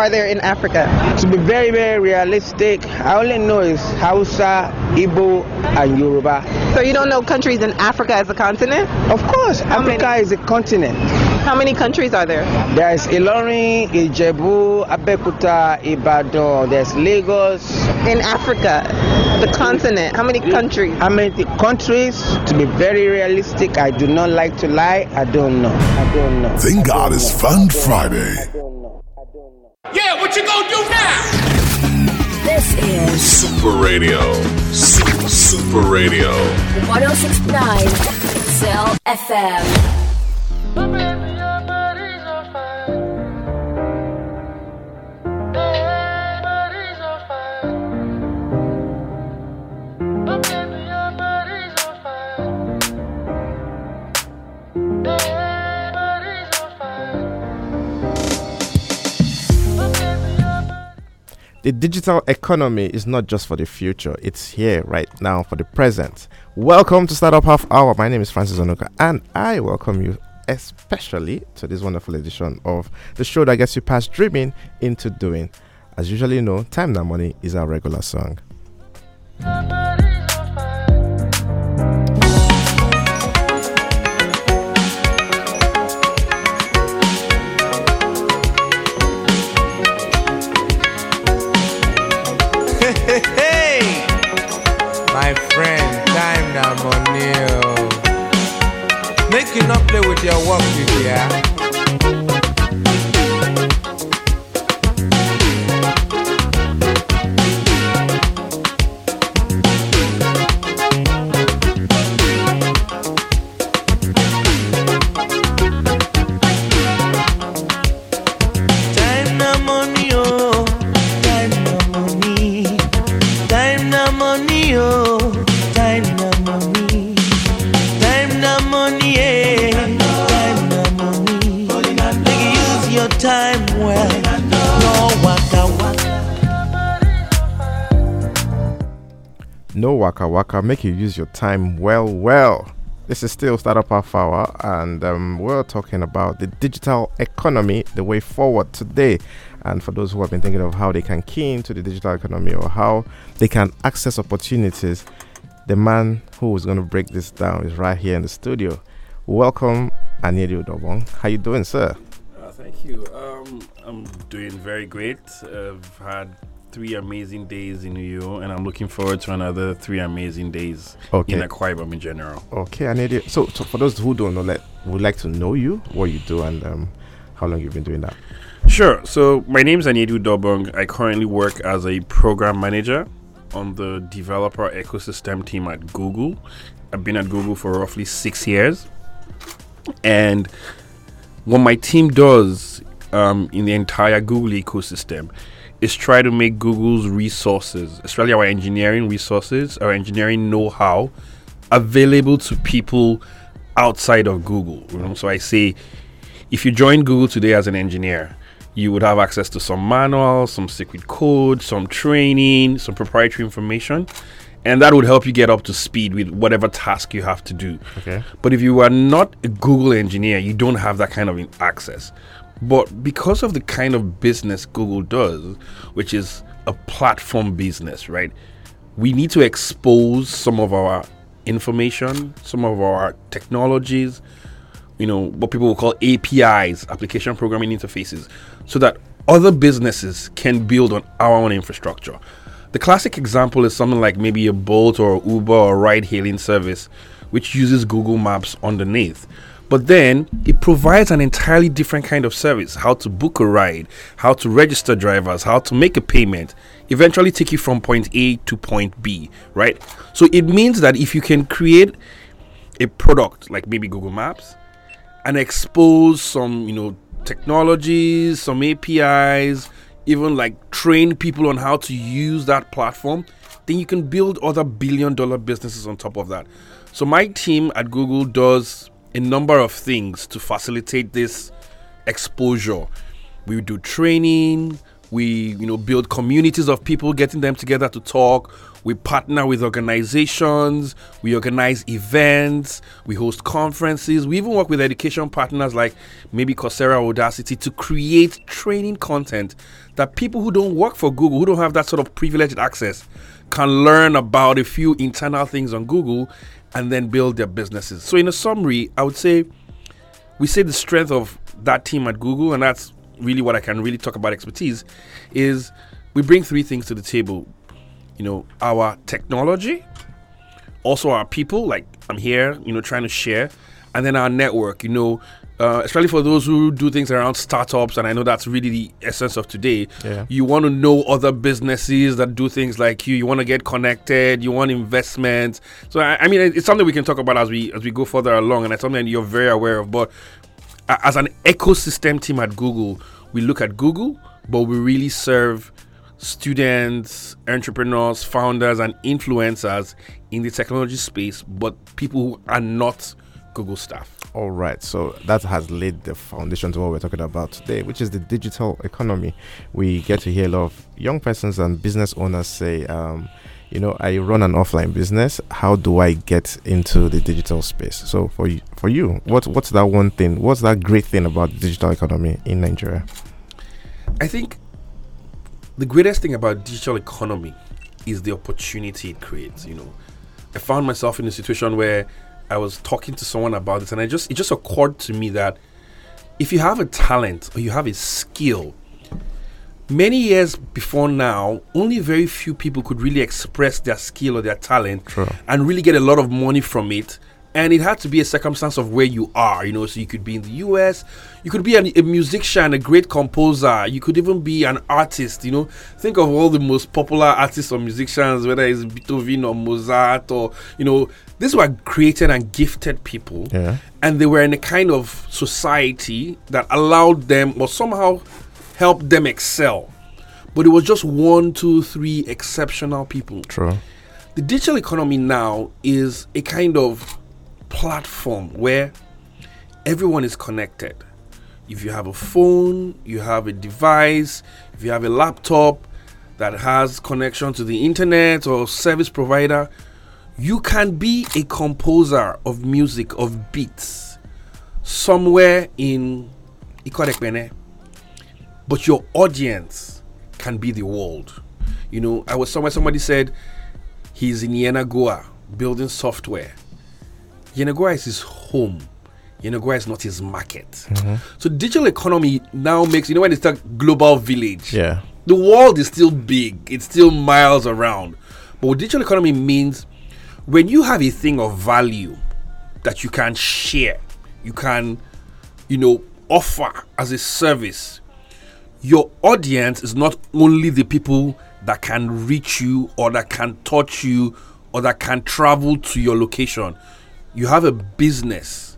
countries are there in Africa? To be very, very realistic, I only know is Hausa, Igbo, and Yoruba. So you don't know countries in Africa as a continent? Of course, How Africa many? is a continent. How many countries are there? There's Ilorin, Ijebu, Abeokuta, Ibadan, there's Lagos. In Africa, the continent, how many countries? How many countries? To be very realistic, I do not like to lie. I don't know. I don't know. Thank God it's Fun Friday. Yeah, what you gonna do now? This is Super Radio. Super, Super Radio. 1069 XL FM. The digital economy is not just for the future, it's here right now for the present. Welcome to Startup Half Hour. My name is Francis Onuka, and I welcome you especially to this wonderful edition of the show that gets you past dreaming into doing. As usually you know, Time Now Money is our regular song. My friend, time now money. Oh. Make you not play with your work, yeah. Time waka waka, make you use your time well, well. This is still Startup Half Hour, and um, we're talking about the digital economy, the way forward today. And for those who have been thinking of how they can key into the digital economy or how they can access opportunities, the man who is going to break this down is right here in the studio. Welcome, Aniedi Udobong. How you doing, sir? Uh, thank you. Um, I'm doing very great. I've had three amazing days in New and I'm looking forward to another three amazing days Okay. in Akwa Ibom in general. Okay, Aniedi. So, so for those who don't know, let would like to know you, what you do, and um, how long you've been doing that. Sure. So my name is Aniedi Udobong. I currently work as a program manager on the developer ecosystem team at Google. I've been at Google for roughly six years, and what my team does um, in the entire Google ecosystem is try to make Google's resources, especially our engineering resources, our engineering know-how, available to people outside of Google. You know? So I say, if you join Google today as an engineer, you would have access to some manuals, some secret code, some training, some proprietary information, and that would help you get up to speed with whatever task you have to do. Okay. But if you are not a Google engineer, you don't have that kind of access. But because of the kind of business Google does, which is a platform business, right? We need to expose some of our information, some of our technologies, you know, what people will call APIs, application programming interfaces, so that other businesses can build on our own infrastructure. The classic example is something like maybe a Bolt or Uber or ride hailing service, which uses Google Maps underneath. But then it provides an entirely different kind of service how to book a ride, how to register drivers, how to make a payment, eventually take you from point A to point B, right? So it means that if you can create a product like maybe Google Maps and expose some, you know, technologies, some APIs, even like train people on how to use that platform, then you can build other billion dollar businesses on top of that. So my team at Google does a number of things to facilitate this exposure. We do training, we you know build communities of people getting them together to talk. We partner with organizations, we organize events, we host conferences, we even work with education partners like maybe Coursera Udacity to create training content that people who don't work for Google, who don't have that sort of privileged access, can learn about a few internal things on Google and then build their businesses. So, in a summary, I would say we say the strength of that team at Google, and that's really what I can really talk about expertise, is we bring three things to the table. You know, our technology, also our people, like I'm here, you know, trying to share, and then our network, you know, uh, especially for those who do things around startups, and I know that's really the essence of today. Yeah. You want to know other businesses that do things like you. You want to get connected. You want investments. So I, I mean, it's something we can talk about as we as we go further along, and it's something you're very aware of. But as an ecosystem team at Google, we look at Google, but we really serve students, entrepreneurs, founders, and influencers in the technology space, but people who are not Google staff. All right, so that has laid the foundation to what we're talking about today, which is the digital economy. We get to hear a lot of young persons and business owners say, um, you know, I run an offline business. How do I get into the digital space? So for you, for you, what what's that one thing? What's that great thing about the digital economy in Nigeria? I think the greatest thing about digital economy is the opportunity it creates. You know, I found myself in a situation where I was talking to someone about this, and I just it just occurred to me that if you have a talent or you have a skill, many years before now, only very few people could really express their skill or their talent True. and really get a lot of money from it. And it had to be a circumstance of where you are, you know. So you could be in the US, you could be an, a musician, a great composer, you could even be an artist, you know. Think of all the most popular artists or musicians, whether it's Beethoven or Mozart or, you know, these were created and gifted people Yeah. and they were in a kind of society that allowed them or somehow helped them excel. But it was just one, two, three exceptional people. True. The digital economy now is a kind of platform where everyone is connected. If you have a phone, you have a device, if you have a laptop that has connection to the internet or service provider, you can be a composer of music, of beats, somewhere in Ikot Ekpene. But your audience can be the world. You know, I was somewhere, somebody said he's in Yenagoa building software. Yenagoa is his home. Yenagoa is not his market. Mm-hmm. So digital economy now makes, you know, when they start global village, Yeah. the world is still big, it's still miles around. But what digital economy means when you have a thing of value that you can share, you can, you know, offer as a service, your audience is not only the people that can reach you or that can touch you or that can travel to your location. You have a business.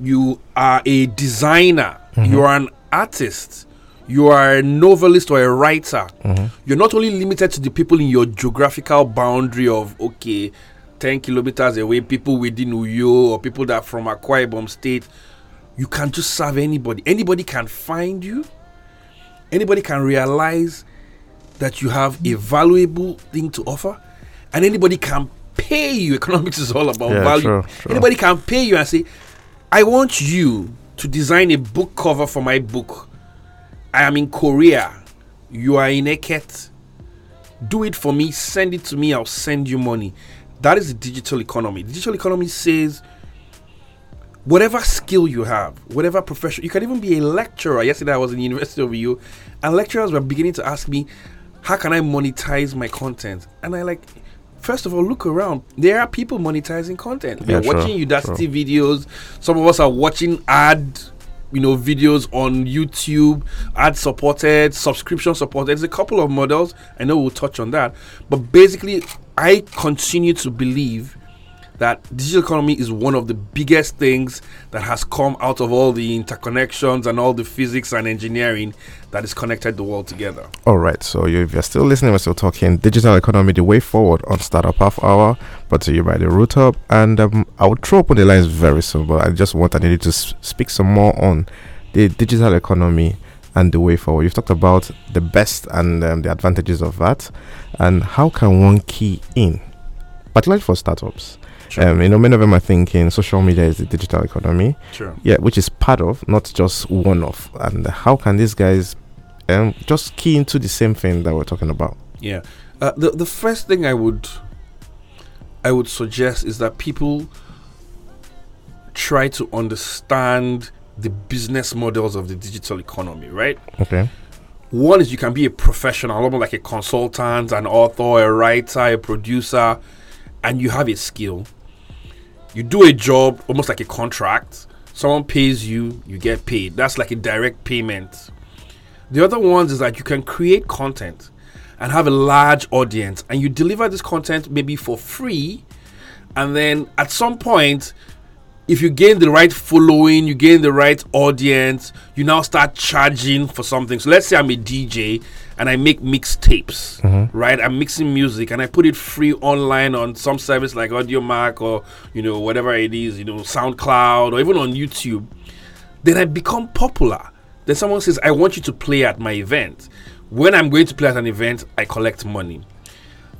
You are a designer. Mm-hmm. You are an artist. You are a novelist or a writer. Mm-hmm. You're not only limited to the people in your geographical boundary of, okay, 10 kilometers away, people within Uyo or people that are from Akwa Ibom State. You can just serve anybody. Anybody can find you anybody can realize that you have a valuable thing to offer and anybody can pay you. Economics is all about Yeah, value. true, true. anybody can pay you and say i want you to design a book cover for my book. I am in korea. You are in eket. Do it for me. Send it to me. I'll send you money. That is the digital economy. The digital economy says whatever skill you have, whatever profession, you can even be a lecturer. Yesterday I was in the University of U, and lecturers were beginning to ask me, "How can I monetize my content?" And I like, first of all, look around. There are people monetizing content. They're Yeah, true, watching Udacity videos. Some of us are watching ad. You know, videos on YouTube, ad supported, subscription supported. There's a couple of models. I know we'll touch on that. But basically, I continue to believe that digital economy is one of the biggest things that has come out of all the interconnections and all the physics and engineering that has connected the world together. All right, so if you're still listening, we're still talking digital economy, the way forward on Startup Half Hour, brought to you by the Root Hub. And um, I will throw open the lines very soon, but I just want I to speak some more on the digital economy and the way forward. You've talked about the best and um, the advantages of that, and how can one key in, particularly for startups. Um, you know, many of them are thinking social media is the digital economy. Sure. Yeah, which is part of, not just one of. And how can these guys um, just key into the same thing that we're talking about? Yeah. Uh, the the first thing I would I would suggest is that people try to understand the business models of the digital economy, right? Okay. One is you can be a professional, almost like a consultant, an author, a writer, a producer, and you have a skill. You do a job almost like a contract. Someone pays you, you get paid. That's like a direct payment. The other ones is that you can create content and have a large audience and you deliver this content maybe for free and then at some point if you gain the right following you gain the right audience you now start charging for something so let's say i'm a dj and i make mixtapes mm-hmm. right i'm mixing music and i put it free online on some service like Audiomack or you know whatever it is you know soundcloud or even on youtube then I become popular. Then someone says, I want you to play at my event. When I'm going to play at an event, I collect money.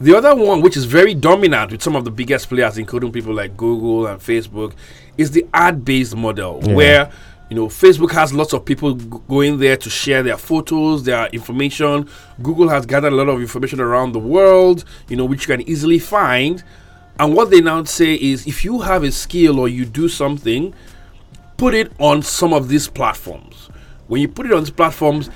The other one, which is very dominant with some of the biggest players, including people like Google and Facebook, is the ad based model where you know Facebook has lots of people going there to share their photos, their information. Google has gathered a lot of information around the world, you know, which you can easily find. And what they now say is if you have a skill or you do something, put it on some of these platforms. When you put it on these platforms,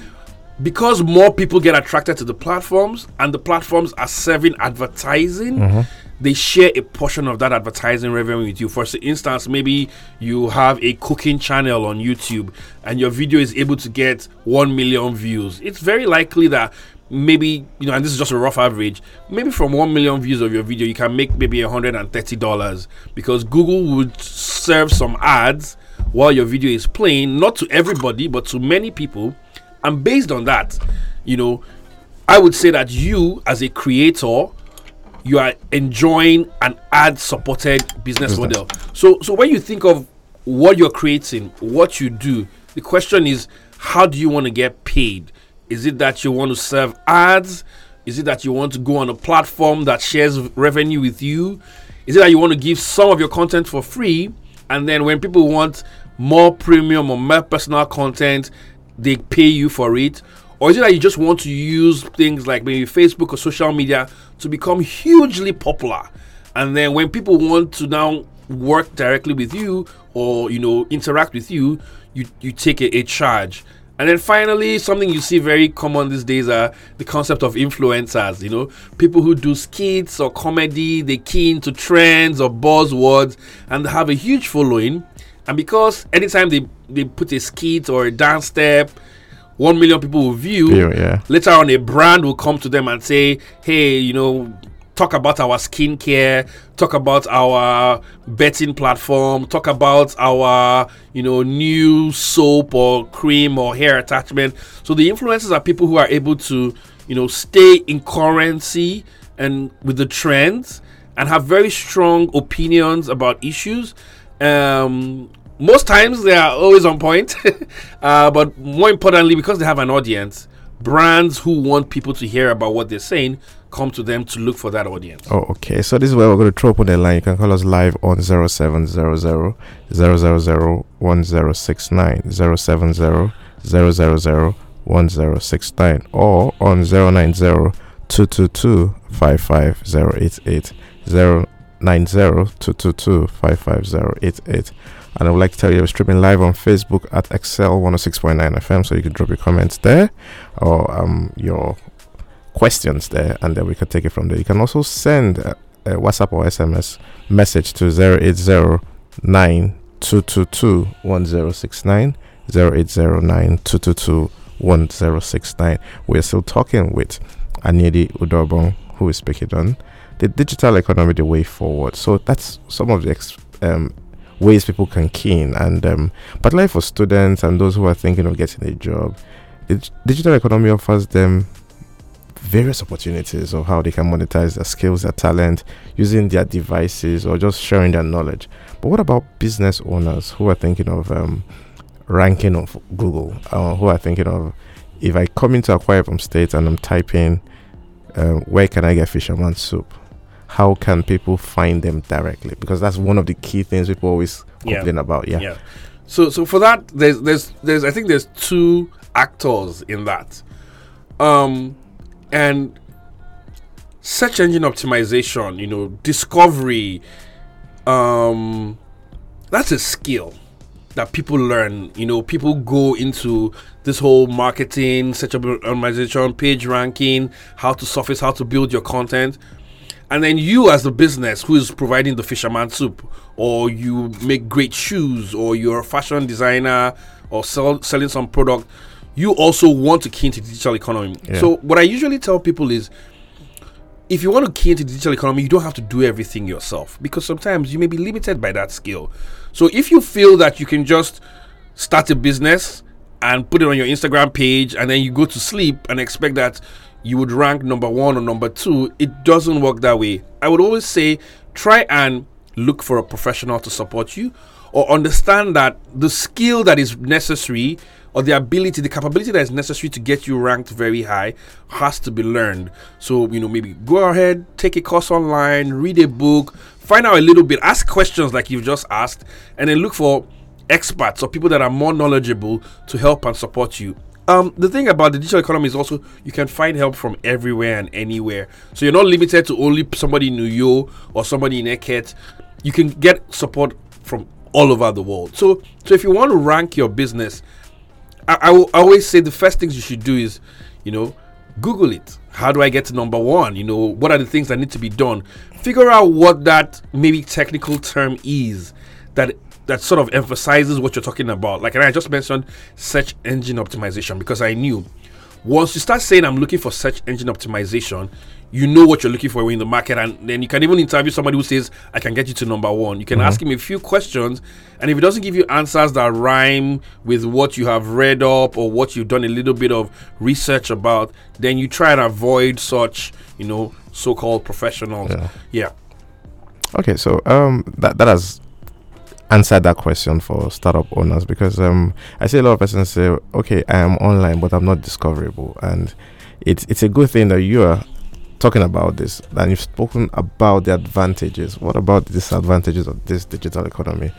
because more people get attracted to the platforms and the platforms are serving advertising, mm-hmm. They share a portion of that advertising revenue with you. For instance, maybe you have a cooking channel on YouTube and your video is able to get 1 million views. It's very likely that maybe, you know, and this is just a rough average, maybe from 1 million views of your video, you can make maybe $130 because Google would serve some ads while your video is playing, not to everybody, but to many people. And based on that, you know, I would say that you, as a creator, you are enjoying an ad supported business model. So so when you think of what you're creating, what you do, the question is how do you want to get paid? Is it that you want to serve ads? Is it that you want to go on a platform that shares revenue with you? Is it that you want to give some of your content for free and then when people want more premium or more personal content, they pay you for it? Or is it that you just want to use things like maybe Facebook or social media to become hugely popular? And then when people want to now work directly with you or you know interact with you, you you take a, a charge. And then finally, something you see very common these days are the concept of influencers. You know, people who do skits or comedy, they key into trends or buzzwords, and have a huge following. And because anytime they they put a skit or a dance step, one million people will view. View, yeah. Later on, a brand will come to them and say, "Hey, you know, talk about our skincare, talk about our betting platform, talk about our, you know, new soap or cream or hair attachment." So the influencers are people who are able to, you know, stay in currency and with the trends and have very strong opinions about issues. Um, most times they are always on point, uh, but more importantly, because they have an audience, brands who want people to hear about what they're saying come to them to look for that audience. Oh, okay. So this is where we're going to throw open the line. You can call us live on 0700 000 1069, 070 000 1069, or on 090 222 55088, 090 222 55088. And I would like to tell you, we're streaming live on Facebook at XL 106.9 FM, so you can drop your comments there or um, your questions there, and then we can take it from there. You can also send a, a WhatsApp or SMS message to 0809 222 1069. 0809 222 1069. We're still talking with Aniedi Udobong, who is speaking on the digital economy, the way forward. So that's some of the ex- um, ways people can keen. and um, particularly for students and those who are thinking of getting a job, the digital economy offers them various opportunities of how they can monetize their skills, their talent, using their devices or just sharing their knowledge. But what about business owners who are thinking of um, ranking of Google, uh, who are thinking of if I come into Akwa Ibom State and I'm typing, uh, where can I get fisherman soup? How can people find them directly? Because that's one of the key things people always Yeah. complain about. Yeah. Yeah. So so for that, there's there's there's I think there's two actors in that, um, and search engine optimization. You know, discovery. Um, that's a skill that people learn. You know, people go into this whole marketing, search optimization, page ranking, how to surface, how to build your content. And then you, as the business who is providing the fisherman soup, or you make great shoes, or you're a fashion designer, or sell, selling some product, you also want to key into digital economy. Yeah. So, what I usually tell people is if you want to key into digital economy, you don't have to do everything yourself because sometimes you may be limited by that skill. So if you feel that you can just start a business and put it on your Instagram page and then you go to sleep and expect that you would rank number one or number two, it doesn't work that way. I would always say try and look for a professional to support you or understand that the skill that is necessary or the ability, the capability that is necessary to get you ranked very high has to be learned. So, you know, maybe go ahead, take a course online, read a book, find out a little bit, ask questions like you've just asked, and then look for experts or people that are more knowledgeable to help and support you. Um, the thing about the digital economy is also you can find help from everywhere and anywhere. So you're not limited to only somebody in New York or somebody in Eket. You can get support from all over the world. So, so if you want to rank your business, I, I will always say the first things you should do is, you know, Google it. How do I get to number one? You know, what are the things that need to be done? Figure out what that maybe technical term is that that sort of emphasizes what you're talking about. Like and I just mentioned search engine optimization because I knew once you start saying I'm looking for search engine optimization, you know what you're looking for in the market, and then you can even interview somebody who says, I can get you to number one. You can ask him a few questions, and if he doesn't give you answers that rhyme with what you have read up or what you've done a little bit of research about, then you try and avoid such, you know, so called professionals. Yeah. yeah. Okay, so um, that that has answered that question for startup owners because um, I see a lot of persons say, okay, I am online, but I'm not discoverable, and it's it's a good thing that you are talking about this and you've spoken about the advantages. What about the disadvantages of this digital economy?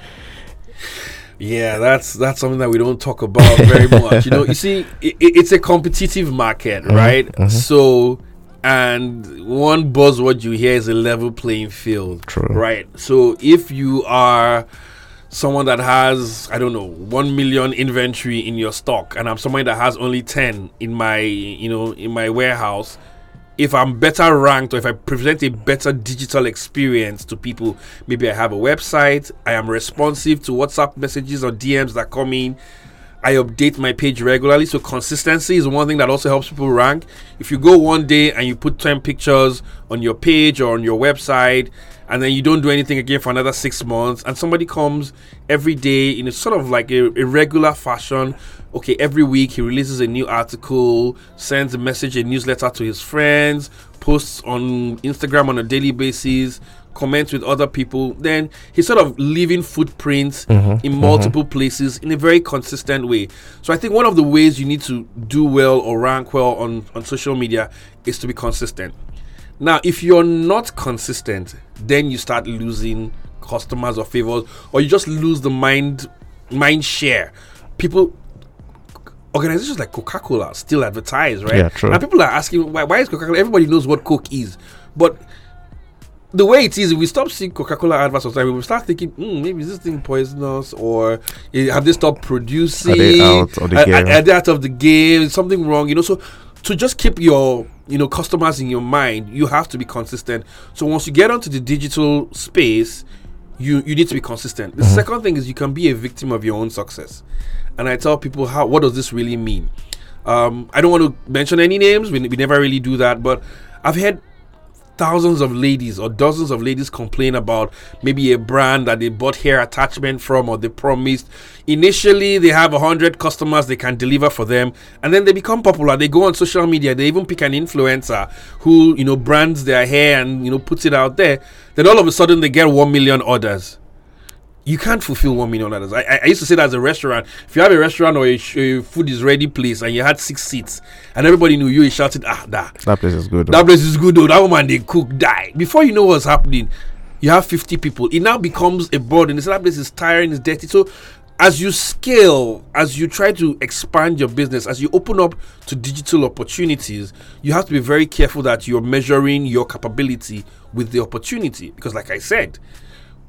Yeah, that's that's something that we don't talk about very much. You know, you see, i i- it's a competitive market, right? So, and one buzzword you hear is a level playing field, True. right? So, if you are someone that has I don't know one million inventory in your stock, and I'm someone that has only ten in my you know in my warehouse. If I'm better ranked or if I present a better digital experience to people, maybe I have a website, I am responsive to WhatsApp messages or DMs that come in, I update my page regularly. So consistency is one thing that also helps people rank. If you go one day and you put 10 pictures on your page or on your website, and then you don't do anything again for another six months, and somebody comes every day in a sort of like a, a regular fashion. Okay, every week he releases a new article, sends a message, a newsletter to his friends, posts on Instagram on a daily basis, comments with other people, then he's sort of leaving footprints mm-hmm. in mm-hmm. multiple places in a very consistent way. So I think one of the ways you need to do well or rank well on, on social media is to be consistent. Now, if you're not consistent, then you start losing customers or favors, or you just lose the mind mind share. People organizations like Coca-Cola still advertise, right? Yeah, true. And people are asking why, why is Coca-Cola? Everybody knows what Coke is, but the way it is, if we stop seeing Coca-Cola adverts all we will start thinking, hmm, maybe is this thing poisonous, or eh, have they stopped producing? Are they out of the Are- game? Are, are they out of the game? Is something wrong? You know, so to just keep your you know customers in your mind, you have to be consistent. So once you get onto the digital space, you you need to be consistent. The second thing is you can be a victim of your own success, and I tell people how what does this really mean. Um, I don't want to mention any names. We, we never really do that, but I've had thousands of ladies or dozens of ladies complain about maybe a brand that they bought hair attachment from or they promised. Initially they have 100 customers they can deliver for them and then they become popular. They go on social media they even pick an influencer who you know brands their hair and you know puts it out there. Then all of a sudden they get 1 million orders you can't fulfill one million orders. I, I, I used to say that as a restaurant. If you have a restaurant or a, a food is ready place and you had six seats and everybody knew you, you shouted, ah, da. That place is good. That place is good though. That woman they cook die. Before you know what's happening, you have 50 people. It now becomes a burden. This that place is tiring, it's dirty. So as you scale, as you try to expand your business, as you open up to digital opportunities, you have to be very careful that you're measuring your capability with the opportunity. Because like I said,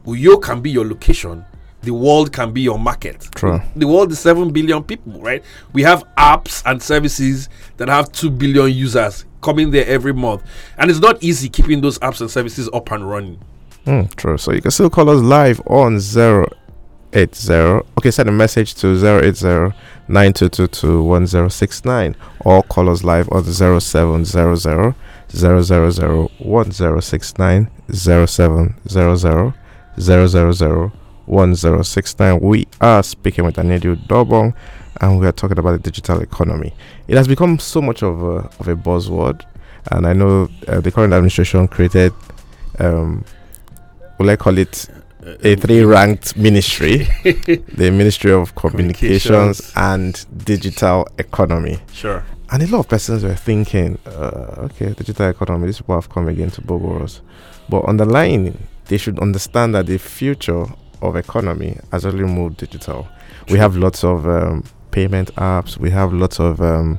Uyo can be your location. The world can be your market. True. The world is 7 billion people, right? We have apps and services that have 2 billion users coming there every month. And it's not easy keeping those apps and services up and running. Mm, true. So you can still call us live on 080. Okay, send a message to 080 9222 1069 or call us live on 0700 000 1069 0700 000 1069. We are speaking with Aniedi Udobong and we are talking about the digital economy. It has become so much of a, of a buzzword, and I know uh, the current administration created, um, will I call it, a three ranked ministry the Ministry of Communications, Communications. and Digital Economy. Sure. And a lot of persons were thinking, uh, okay, digital economy, these people have come again to boggle us. But underlying, they should understand that the future of economy has already moved digital. We have lots of um, payment apps, we have lots of um,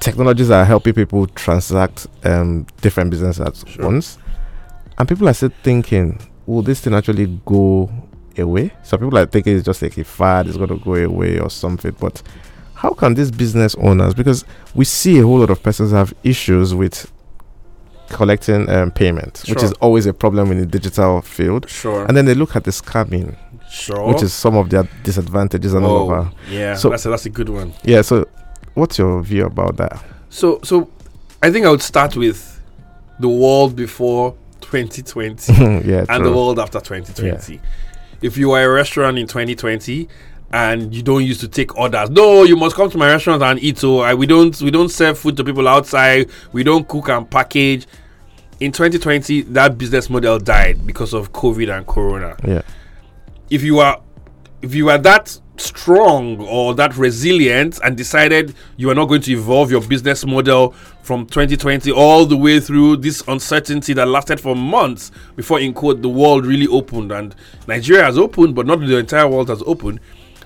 technologies that are helping people transact um, different businesses at Sure. once. And people are still thinking, will this thing actually go away? Some people are thinking it's just like a fad, it's going to go away or something. But how can these business owners, because we see a whole lot of persons have issues with collecting um, payment, which is always a problem in the digital field. Sure. And then they look at the scamming, sure. which is some of their disadvantages and all of oh, that. yeah. So- that's a, that's a good one. Yeah, so what's your view about that? So so I think I would start with the world before 2020 yeah, and the world after 2020. If you are a restaurant in 2020 and you don't used to take orders, no, you must come to my restaurant and eat. So I, we don't we don't serve food to people outside. We don't cook and package. In 2020, that business model died because of COVID and Corona. Yeah. if you are if you are that strong or that resilient and decided you are not going to evolve your business model from 2020 all the way through this uncertainty that lasted for months before in quote the world really opened and Nigeria has opened but not the entire world has opened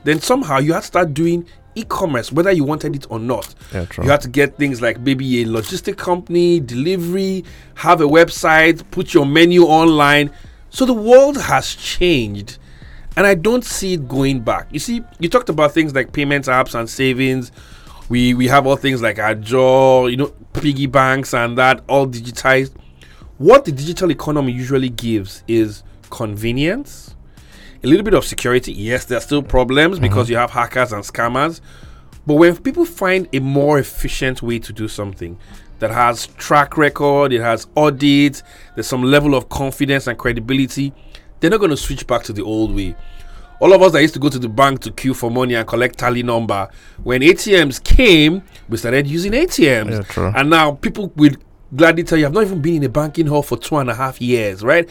then somehow you had to start doing e-commerce whether you wanted it or not Yeah, you had to get things like maybe a logistic company delivery have a website put your menu online so the world has changed and I don't see it going back. You see, you talked about things like payments apps and savings. We we have all things like Ajor, you know, piggy banks and that all digitized. What the digital economy usually gives is convenience, a little bit of security. Yes, there are still problems mm-hmm. because you have hackers and scammers. But when people find a more efficient way to do something that has track record, it has audits, there's some level of confidence and credibility, they're not going to switch back to the old way. All of us that used to go to the bank to queue for money and collect tally number, when ATMs came, we started using ATMs. Yeah. And now people will gladly tell you, I've not even been in a banking hall for two and a half years, right?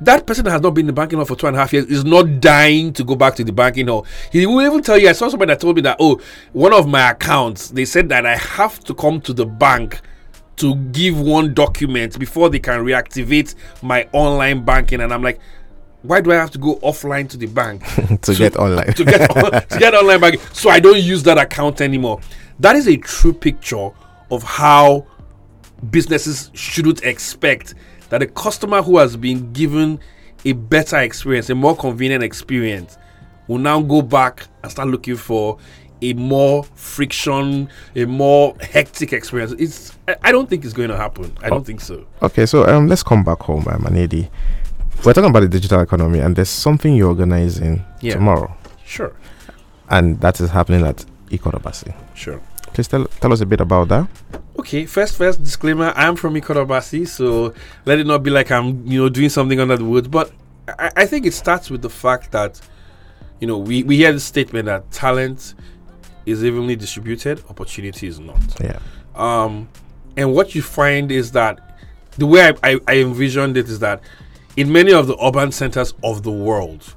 That person that has not been in the banking hall for two and a half years is not dying to go back to the banking hall. He will even tell you. I saw somebody that told me that oh, one of my accounts, they said that I have to come to the bank to give one document before they can reactivate my online banking, and I'm like, why do I have to go offline to the bank to get online. to get on, to get online banking? So I don't use that account anymore. That is a true picture of how businesses shouldn't expect that a customer who has been given a better experience, a more convenient experience, will now go back and start looking for a more friction, a more hectic experience. It's I, don't think it's going to happen. I don't think so. Okay, so um, let's come back home, um, Manedi. We're talking about the digital economy, and there's something you're organizing Yeah. tomorrow, Sure, and that is happening at Ikot Abasi. sure. Please tell, tell us a bit about that. Okay, first, first disclaimer: I'm from Ikot Abasi, so let it not be like I'm, you know, doing something under the woods. But I, I think it starts with the fact that, you know, we we hear the statement that talent is evenly distributed, opportunity is not. Yeah. Um, and what you find is that the way I, I, I envisioned it is that in many of the urban centers of the world,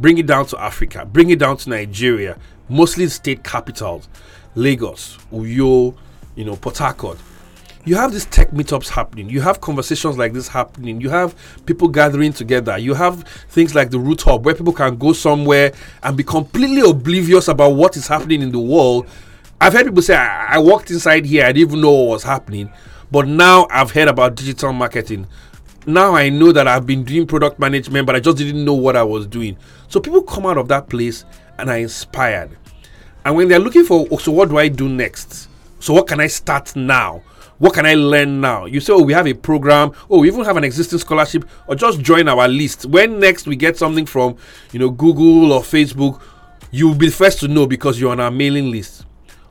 bring it down to Africa, bring it down to Nigeria, mostly state capitals, Lagos, Uyo, you know, Port Harcourt. You have these tech meetups happening. You have conversations like this happening. You have people gathering together. You have things like the Root Hub where people can go somewhere and be completely oblivious about what is happening in the world. I've heard people say, I, I walked inside here, I didn't even know what was happening. But now I've heard about digital marketing now I know that I've been doing product management, but I just didn't know what I was doing. So people come out of that place and are inspired. And when they're looking for, oh, so what do I do next? So what can I start now? What can I learn now? You say, oh, we have a program. Oh, we even have an existing scholarship, or just join our list. When next we get something from, you know, Google or Facebook, you'll be first to know because you're on our mailing list.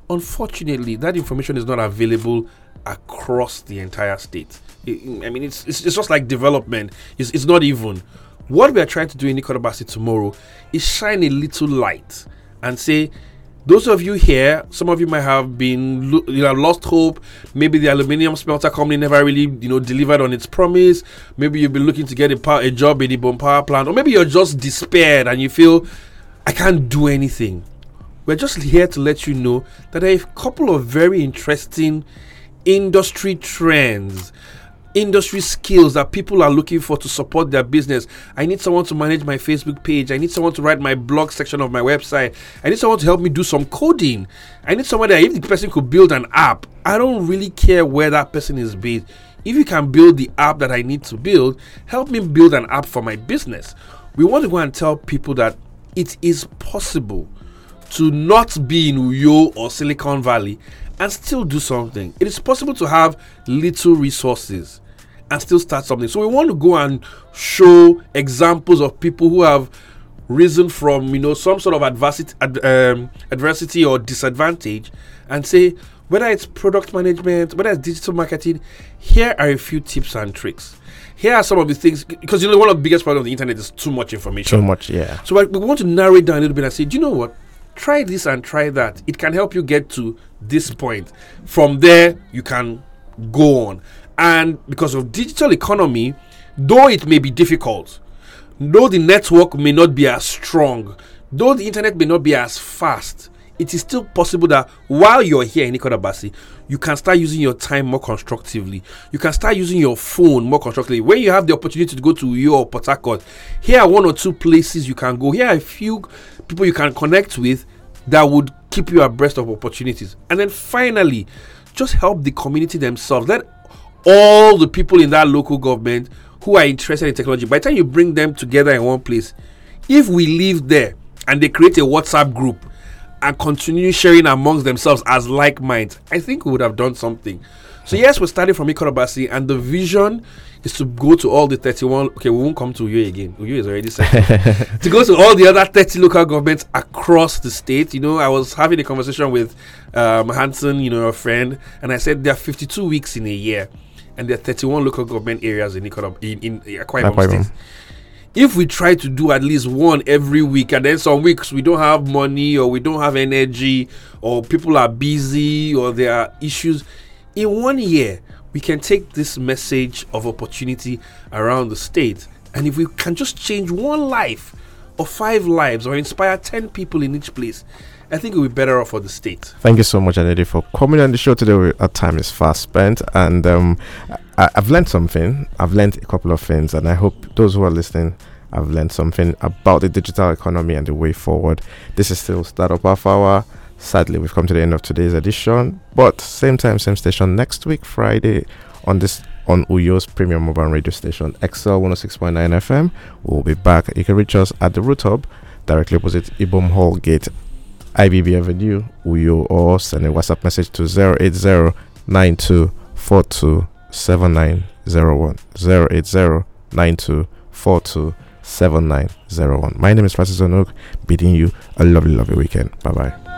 Unfortunately, that information is not available across the entire state. I mean, it's, it's, it's just like development. It's, it's not even. What we are trying to do in Ikot Abasi tomorrow is shine a little light and say, those of you here, some of you might have been you know lost hope. Maybe the aluminium smelter company never really you know delivered on its promise. Maybe you've been looking to get a, power, a job in the Ibom power plant, or maybe you're just despaired and you feel I can't do anything. We're just here to let you know that there are a couple of very interesting industry trends industry skills that people are looking for to support their business. I need someone to manage my Facebook page. I need someone to write my blog section of my website. I need someone to help me do some coding. I need someone that if the person could build an app, I don't really care where that person is based. If you can build the app that I need to build, help me build an app for my business. We want to go and tell people that it is possible to not be in Uyo or Silicon Valley and still do something. It is possible to have little resources and still start something. So we want to go and show examples of people who have risen from you know some sort of adversity, ad, um, adversity or disadvantage, and say whether it's product management, whether it's digital marketing, here are a few tips and tricks. Here are some of the things because you know one of the biggest problems of the internet is too much information. Too much, yeah. So we want to narrow it down a little bit and say, do you know what? Try this and try that. It can help you get to this point. From there, you can go on. And because of digital economy, though it may be difficult, though the network may not be as strong, though the internet may not be as fast, it is still possible that while you're here in Ikot Abasi, you can start using your time more constructively. You can start using your phone more constructively. When you have the opportunity to go to your Port Harcourt, here are one or two places you can go. Here are a few people you can connect with that would keep you abreast of opportunities. And then finally, just help the community themselves. Let all the people in that local government who are interested in technology, by the time you bring them together in one place, if we live there and they create a WhatsApp group and continue sharing amongst themselves as like minds, I think we would have done something. So yes, we're starting from Ikot Abasi, and the vision is to go to all the 31. Okay, we won't come to Uyo again. Uyo is already set. to go to all the other 30 local governments across the state. You know, I was having a conversation with um, Hanson, you know, a friend, and I said there are 52 weeks in a year, and there are 31 local government areas in Ikorob in in Akwa Ibom State if we try to do at least one every week and then some weeks we don't have money or we don't have energy or people are busy or there are issues in one year we can take this message of opportunity around the state. And if we can just change one life or five lives or inspire 10 people in each place I think it would be better off for the state. Thank you so much, Aniedi, for coming on the show today. Our time is fast spent, and um, I, have learned something. I've learned a couple of things, and I hope those who are listening have learned something about the digital economy and the way forward. This is still Startup Half Hour. Sadly, we've come to the end of today's edition, but same time, same station next week, Friday, on this on Uyo's premium mobile radio station, XL 106.9 FM. We'll be back. You can reach us at the Root Hub, directly opposite Ibom Hall Gate IBB Avenue, Uyo, or send a WhatsApp message to 080 9242 7901. 080 9242 7901. My name is Francis Onuk, bidding you a lovely, lovely weekend. Bye bye.